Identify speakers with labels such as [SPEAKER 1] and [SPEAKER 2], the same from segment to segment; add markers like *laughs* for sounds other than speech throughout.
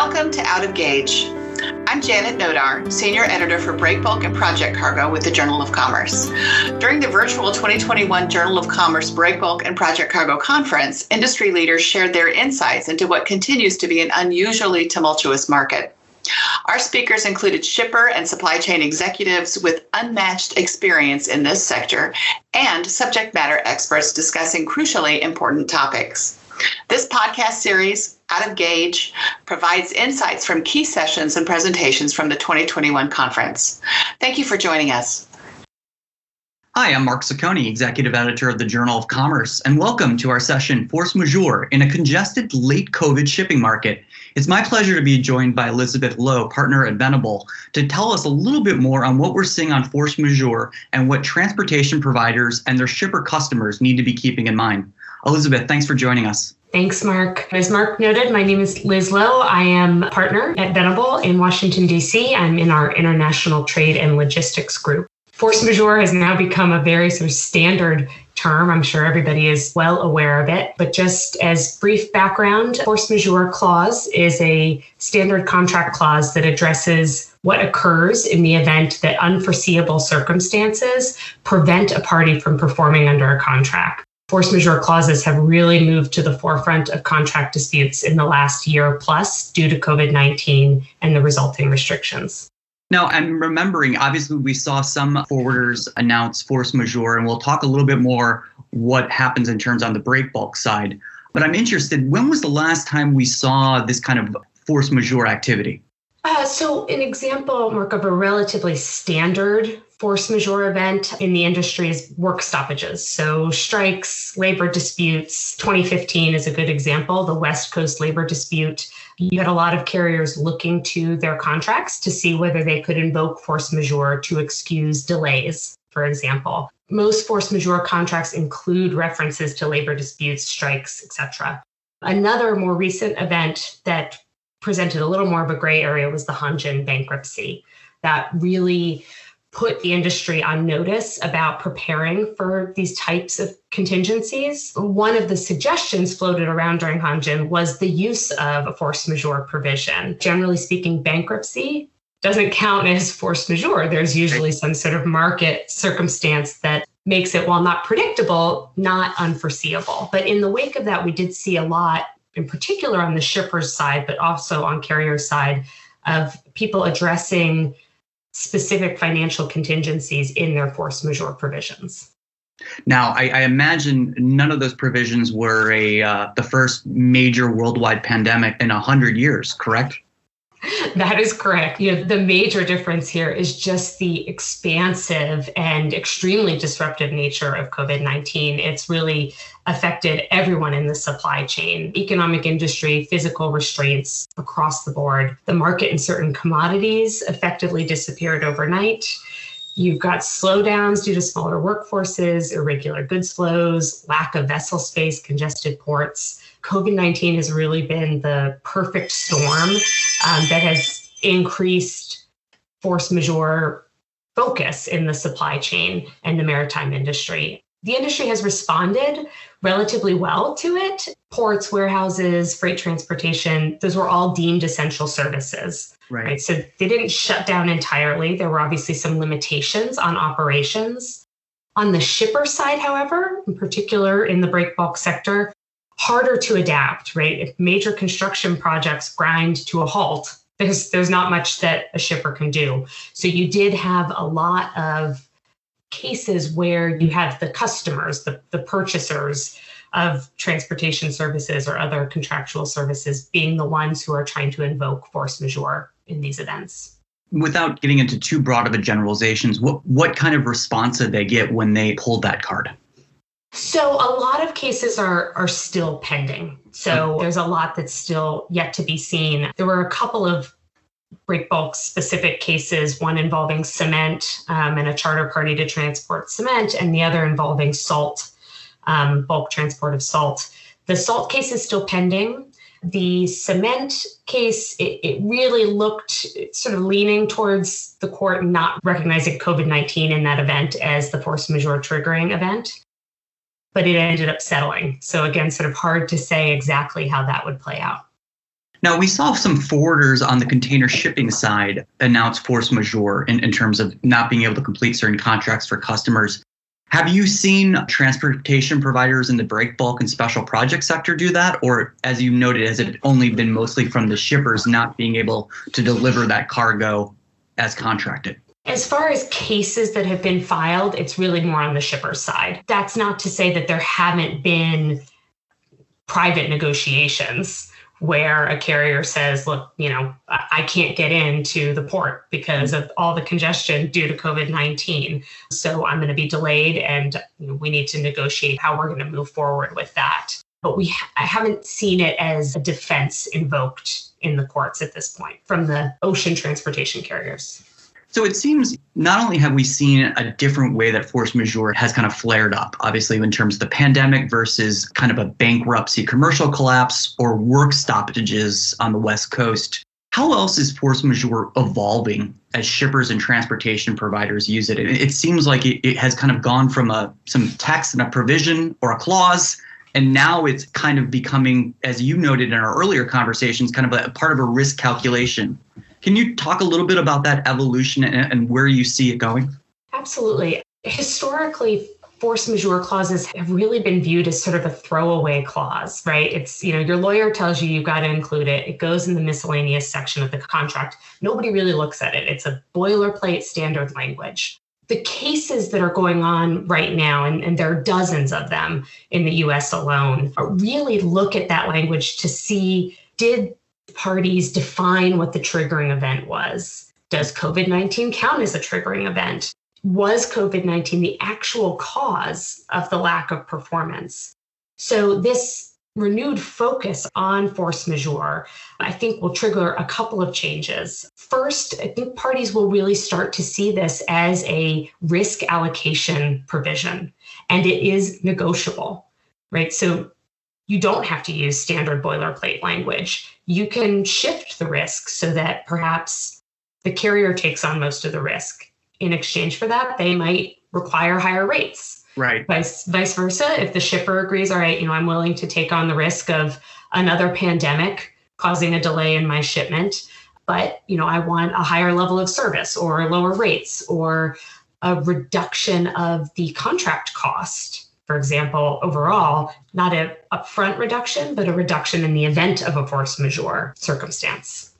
[SPEAKER 1] Welcome to Out of Gauge. I'm Janet Nodar, Senior Editor for Breakbulk and Project Cargo with the Journal of Commerce. During the virtual 2021 Journal of Commerce Breakbulk and Project Cargo conference, industry leaders shared their insights into what continues to be an unusually tumultuous market. Our speakers included shipper and supply chain executives with unmatched experience in this sector and subject matter experts discussing crucially important topics. This podcast series, Out of Gauge, provides insights from key sessions and presentations from the 2021 conference. Thank you for joining us.
[SPEAKER 2] Hi, I'm Mark Szakonyi, Executive Editor of the Journal of Commerce, and welcome to our session Force Majeure in a congested late COVID shipping market. It's my pleasure to be joined by Elizabeth Lowe, partner at Venable, to tell us a little bit more on what we're seeing on Force Majeure and what transportation providers and their shipper customers need to be keeping in mind. Elizabeth, thanks for joining us.
[SPEAKER 3] Thanks, Mark. As Mark noted, my name is Liz Lowe. I am a partner at Venable in Washington, D.C. I'm in our International Trade and Logistics Group. Force majeure has now become a very sort of standard term. I'm sure everybody is well aware of it. But just as brief background, force majeure clause is a standard contract clause that addresses what occurs in the event that unforeseeable circumstances prevent a party from performing under a contract. Force majeure clauses have really moved to the forefront of contract disputes in the last year plus due to COVID 19 and the resulting restrictions.
[SPEAKER 2] Now, I'm remembering, obviously, we saw some forwarders announce force majeure, and we'll talk a little bit more what happens in terms on the break bulk side. But I'm interested, when was the last time we saw this kind of force majeure activity?
[SPEAKER 3] Uh, so, an example, Mark, of a relatively standard force majeure event in the industry is work stoppages. So, strikes, labor disputes. 2015 is a good example. The West Coast labor dispute you had a lot of carriers looking to their contracts to see whether they could invoke force majeure to excuse delays, for example. Most force majeure contracts include references to labor disputes, strikes, etc. Another more recent event that presented a little more of a gray area was the Hanjin bankruptcy that really put the industry on notice about preparing for these types of contingencies. One of the suggestions floated around during Hanjin was the use of a force majeure provision. Generally speaking, bankruptcy doesn't count as force majeure. There's usually some sort of market circumstance that makes it, while not predictable, not unforeseeable. But in the wake of that, we did see a lot, in particular on the shipper's side, but also on carrier's side, of people addressing specific financial contingencies in their force majeure provisions.
[SPEAKER 2] Now, I, I imagine none of those provisions were a uh, the first major worldwide pandemic in a hundred years, correct? *laughs*
[SPEAKER 3] That is correct. You know, the major difference here is just the expansive and extremely disruptive nature of COVID 19. It's really affected everyone in the supply chain, economic industry, physical restraints across the board. The market in certain commodities effectively disappeared overnight. You've got slowdowns due to smaller workforces, irregular goods flows, lack of vessel space, congested ports. COVID 19 has really been the perfect storm um, that has increased force majeure focus in the supply chain and the maritime industry. The industry has responded relatively well to it. Ports, warehouses, freight transportation, those were all deemed essential services. Right. right. So they didn't shut down entirely. There were obviously some limitations on operations. On the shipper side, however, in particular in the break bulk sector, harder to adapt, right? If major construction projects grind to a halt, there's there's not much that a shipper can do. So you did have a lot of cases where you have the customers, the, the purchasers of transportation services or other contractual services being the ones who are trying to invoke force majeure in these events.
[SPEAKER 2] Without getting into too broad of a generalizations, what, what kind of response did they get when they pulled that card?
[SPEAKER 3] So a lot of cases are are still pending. So there's a lot that's still yet to be seen. There were a couple of break bulk specific cases, one involving cement um, and a charter party to transport cement, and the other involving salt, um, bulk transport of salt. The salt case is still pending. The cement case, it, it really looked sort of leaning towards the court not recognizing COVID 19 in that event as the force majeure triggering event but it ended up settling. So again, sort of hard to say exactly how that would play out.
[SPEAKER 2] Now, we saw some forwarders on the container shipping side announce force majeure in, in terms of not being able to complete certain contracts for customers. Have you seen transportation providers in the break bulk and special project sector do that? Or, as you noted, has it only been mostly from the shippers not being able to deliver that cargo as contracted?
[SPEAKER 3] As far as cases that have been filed, it's really more on the shipper's side. That's not to say that there haven't been private negotiations where a carrier says, look, you know, I can't get into the port because of all the congestion due to COVID 19. So I'm going to be delayed and we need to negotiate how we're going to move forward with that. But we I haven't seen it as a defense invoked in the courts at this point from the ocean transportation carriers.
[SPEAKER 2] So it seems not only have we seen a different way that force majeure has kind of flared up, obviously, in terms of the pandemic versus kind of a bankruptcy, commercial collapse, or work stoppages on the West Coast. How else is force majeure evolving as shippers and transportation providers use it? It, seems like it, has kind of gone from a some text and a provision or a clause and now it's kind of becoming, as you noted in our earlier conversations, kind of a, part of a risk calculation can you talk a little bit about that evolution and, and where you see it going?
[SPEAKER 3] Absolutely. Historically, force majeure clauses have really been viewed as sort of a throwaway clause, right? It's, you know, your lawyer tells you you've got to include it. It goes in the miscellaneous section of the contract. Nobody really looks at it. It's a boilerplate standard language. The cases that are going on right now, and, and there are dozens of them in the US alone, really look at that language to see did parties define what the triggering event was. Does COVID 19 count as a triggering event? Was COVID 19 the actual cause of the lack of performance? So, this renewed focus on force majeure, I think, will trigger a couple of changes. First, I think parties will really start to see this as a risk allocation provision, and it is negotiable, right? So, you don't have to use standard boilerplate language. You can shift the risk so that perhaps the carrier takes on most of the risk. In exchange for that, they might require higher rates.
[SPEAKER 2] Right.
[SPEAKER 3] Vice, vice versa, if the shipper agrees, all right, you know, I'm willing to take on the risk of another pandemic causing a delay in my shipment, but you know, I want a higher level of service or lower rates or a reduction of the contract cost for example, overall, not an upfront reduction, but a reduction in the event of a force majeure circumstance.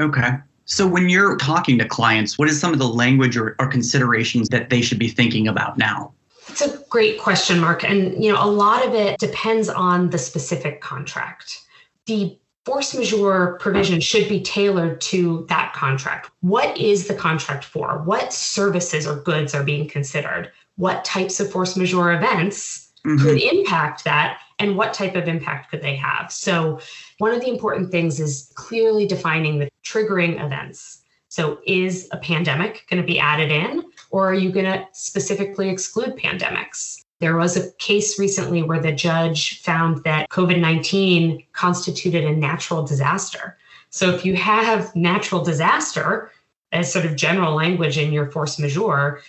[SPEAKER 2] Okay. So when you're talking to clients, what is some of the language or, or considerations that they should be thinking about now?
[SPEAKER 3] It's a great question, Mark. And you know, a lot of it depends on the specific contract. The force majeure provision should be tailored to that contract. What is the contract for? What services or goods are being considered? What types of force majeure events mm-hmm. could impact that and what type of impact could they have. So, one of the important things is clearly defining the triggering events. So, is a pandemic going to be added in, or are you going to specifically exclude pandemics? There was a case recently where the judge found that COVID 19 constituted a natural disaster. So, if you have natural disaster as sort of general language in your force majeure,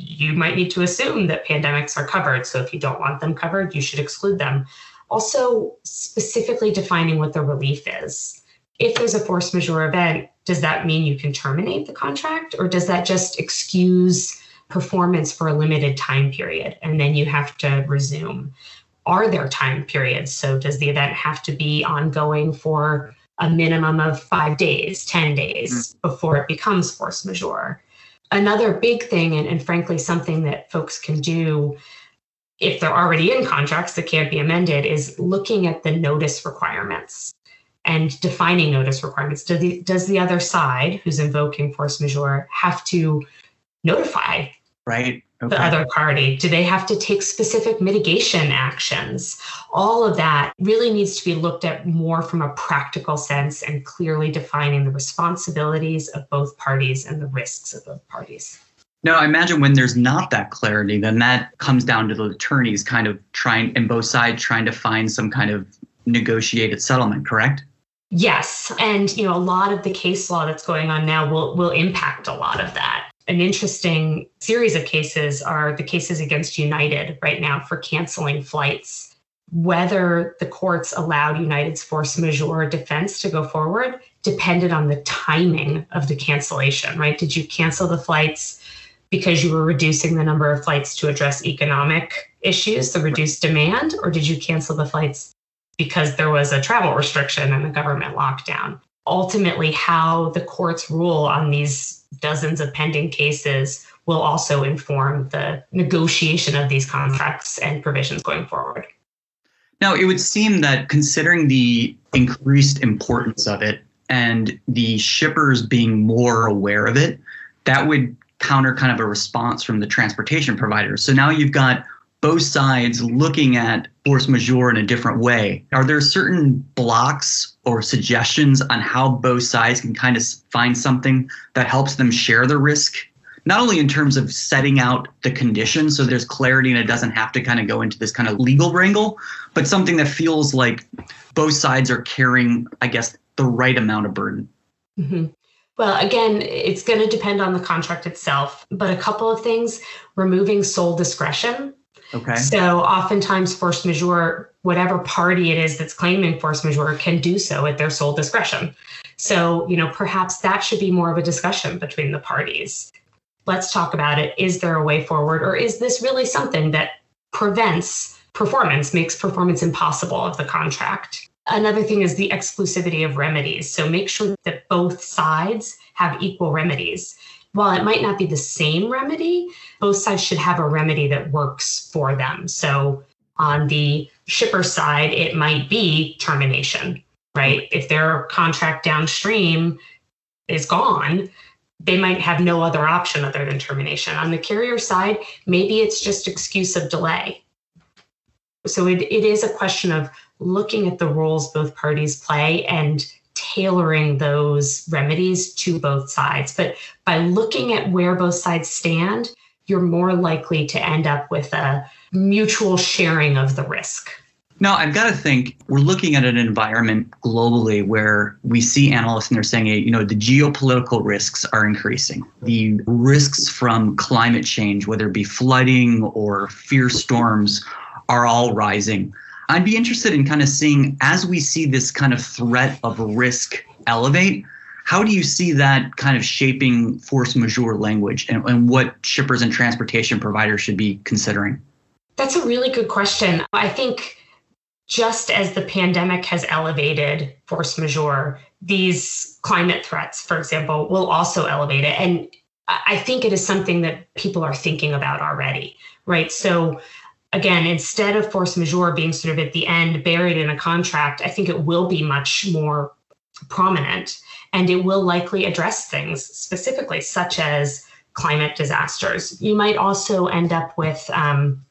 [SPEAKER 3] you might need to assume that pandemics are covered. So if you don't want them covered, you should exclude them. Also, specifically defining what the relief is. If there's a force majeure event, does that mean you can terminate the contract or does that just excuse performance for a limited time period and then you have to resume? Are there time periods? So does the event have to be ongoing for a minimum of five days, 10 days mm. before it becomes force majeure? Another big thing, and, and frankly, something that folks can do if they're already in contracts that can't be amended, is looking at the notice requirements and defining notice requirements. Do the, does the other side, who's invoking force majeure, have to notify
[SPEAKER 2] right
[SPEAKER 3] okay. the other party? Do they have to take specific mitigation actions? All of that really needs to be looked at more from a practical sense and clearly defining the responsibilities of both parties and the risks of both parties.
[SPEAKER 2] No, I imagine when there's not that clarity, then that comes down to the attorneys kind of trying, and both sides trying to find some kind of negotiated settlement, correct?
[SPEAKER 3] Yes, and you know a lot of the case law that's going on now will will impact a lot of that an interesting series of cases are the cases against United right now for canceling flights. whether the courts allowed United's force majeure defense to go forward depended on the timing of the cancellation, right? Did you cancel the flights because you were reducing the number of flights to address economic issues, the reduced demand, or did you cancel the flights because there was a travel restriction and a government lockdown? Ultimately, how the courts rule on these dozens of pending cases will also inform the negotiation of these contracts and provisions going forward.
[SPEAKER 2] Now, it would seem that considering the increased importance of it and the shippers being more aware of it, that would counter kind of a response from the transportation providers. So now you've got both sides looking at force majeure in a different way. Are there certain blocks or suggestions on how both sides can kind of find something that helps them share the risk not only in terms of setting out the conditions so there's clarity and it doesn't have to kind of go into this kind of legal wrangle, but something that feels like both sides are carrying, I guess, the right amount of burden.
[SPEAKER 3] Mm-hmm. Well, again, it's going to depend on the contract itself, but a couple of things removing sole discretion.
[SPEAKER 2] Okay.
[SPEAKER 3] So, oftentimes, force majeure, whatever party it is that's claiming force majeure, can do so at their sole discretion. So, you know, perhaps that should be more of a discussion between the parties let's talk about it. Is there a way forward, or is this really something that prevents performance, makes performance impossible of the contract? Another thing is the exclusivity of remedies. So make sure that both sides have equal remedies. While it might not be the same remedy, both sides should have a remedy that works for them. So on the shipper side, it might be termination, right? If their contract downstream is gone, they might have no other option other than termination. On the carrier side, maybe it's just excuse of delay. So it, it is a question of looking at the roles both parties play and tailoring those remedies to both sides. But by looking at where both sides stand, you're more likely to end up with a mutual sharing of the risk.
[SPEAKER 2] Now, I've got to think we're looking at an environment globally where we see analysts and they're saying, you know, the geopolitical risks are increasing. The risks from climate change, whether it be flooding or fierce storms, are all rising. I'd be interested in kind of seeing as we see this kind of threat of risk elevate, how do you see that kind of shaping force majeure language and, and what shippers and transportation providers should be considering?
[SPEAKER 3] That's a really good question. I think just as the pandemic has elevated force majeure, these climate threats, for example, will also elevate it. And I think it is something that people are thinking about already, right? So, again, instead of force majeure being sort of at the end buried in a contract, I think it will be much more prominent and it will likely address things specifically, such as climate disasters. You might also end up with, um,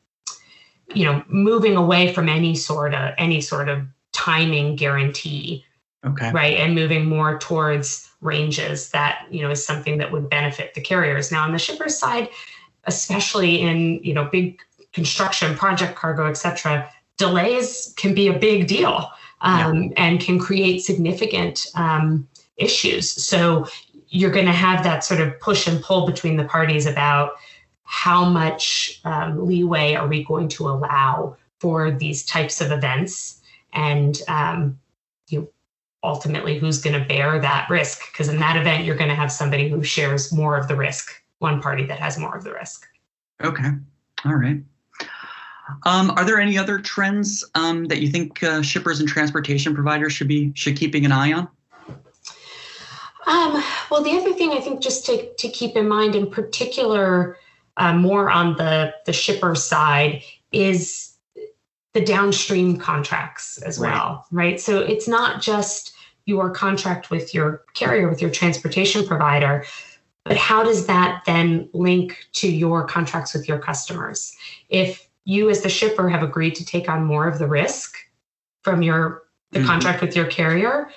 [SPEAKER 3] you know moving away from any sort of any sort of timing guarantee
[SPEAKER 2] okay.
[SPEAKER 3] right? And moving more towards ranges that you know is something that would benefit the carriers. Now on the shippers side especially in you know big construction project cargo etc delays can be a big deal um, yeah. and can create significant um, issues. So you're going to have that sort of push and pull between the parties about how much um, leeway are we going to allow for these types of events and um, you know, ultimately who's going to bear that risk because in that event you're going to have somebody who shares more of the risk one party that has more of the risk.
[SPEAKER 2] Okay. All right um, are there any other trends um, that you think uh, shippers and transportation providers should be should keeping an eye on
[SPEAKER 3] um, well the other thing i think just to, to keep in mind in particular uh, more on the the shipper side is the downstream contracts as right. well, right? So it's not just your contract with your carrier, with your transportation provider, but how does that then link to your contracts with your customers? If you as the shipper have agreed to take on more of the risk from your the mm-hmm. contract with your carrier,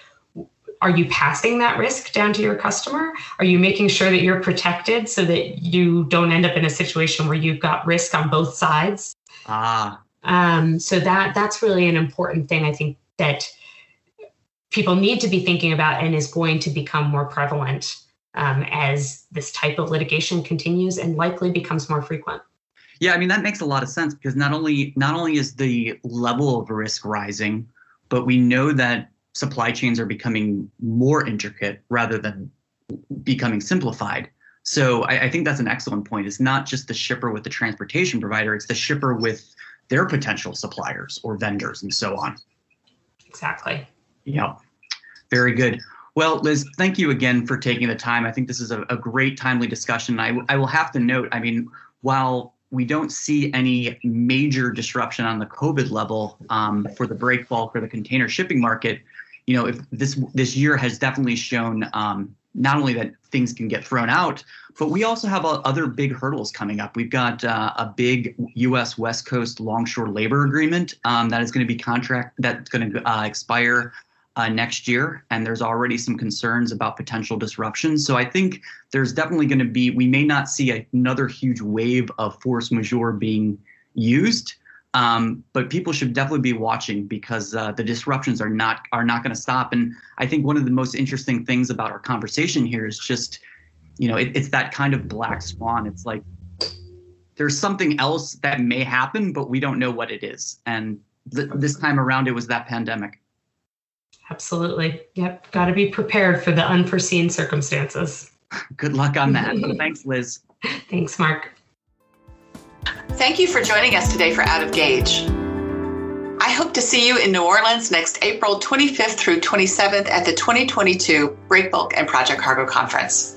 [SPEAKER 3] are you passing that risk down to your customer? Are you making sure that you're protected so that you don't end up in a situation where you've got risk on both sides?
[SPEAKER 2] Ah.
[SPEAKER 3] Um, so that that's really an important thing I think that people need to be thinking about and is going to become more prevalent um, as this type of litigation continues and likely becomes more frequent.
[SPEAKER 2] Yeah, I mean that makes a lot of sense because not only not only is the level of risk rising, but we know that supply chains are becoming more intricate rather than becoming simplified. So I, I think that's an excellent point. It's not just the shipper with the transportation provider; it's the shipper with their potential suppliers or vendors and so on.
[SPEAKER 3] Exactly.
[SPEAKER 2] Yeah, very good. Well, Liz, thank you again for taking the time. I think this is a, a great, timely discussion. I, I will have to note, I mean, while we don't see any major disruption on the COVID level um, for the break bulk or the container shipping market, you know, if this this year has definitely shown um, not only that things can get thrown out, but we also have uh, other big hurdles coming up. We've got uh, a big U.S. West Coast longshore labor agreement um, that is going to be contract that's going to uh, expire uh, next year, and there's already some concerns about potential disruption. So I think there's definitely going to be. We may not see another huge wave of force majeure being used. Um, but people should definitely be watching because uh, the disruptions are not are not going to stop. And I think one of the most interesting things about our conversation here is just, you know, it, it's that kind of black swan. It's like there's something else that may happen, but we don't know what it is. And th- this time around, it was that pandemic.
[SPEAKER 3] Absolutely. Yep. Got to be prepared for the unforeseen circumstances.
[SPEAKER 2] Good luck on that. *laughs* Thanks, Liz.
[SPEAKER 3] Thanks, Mark.
[SPEAKER 1] Thank you for joining us today for Out of Gauge. I hope to see you in New Orleans next April 25th through 27th at the 2022 Breakbulk and Project Cargo Conference.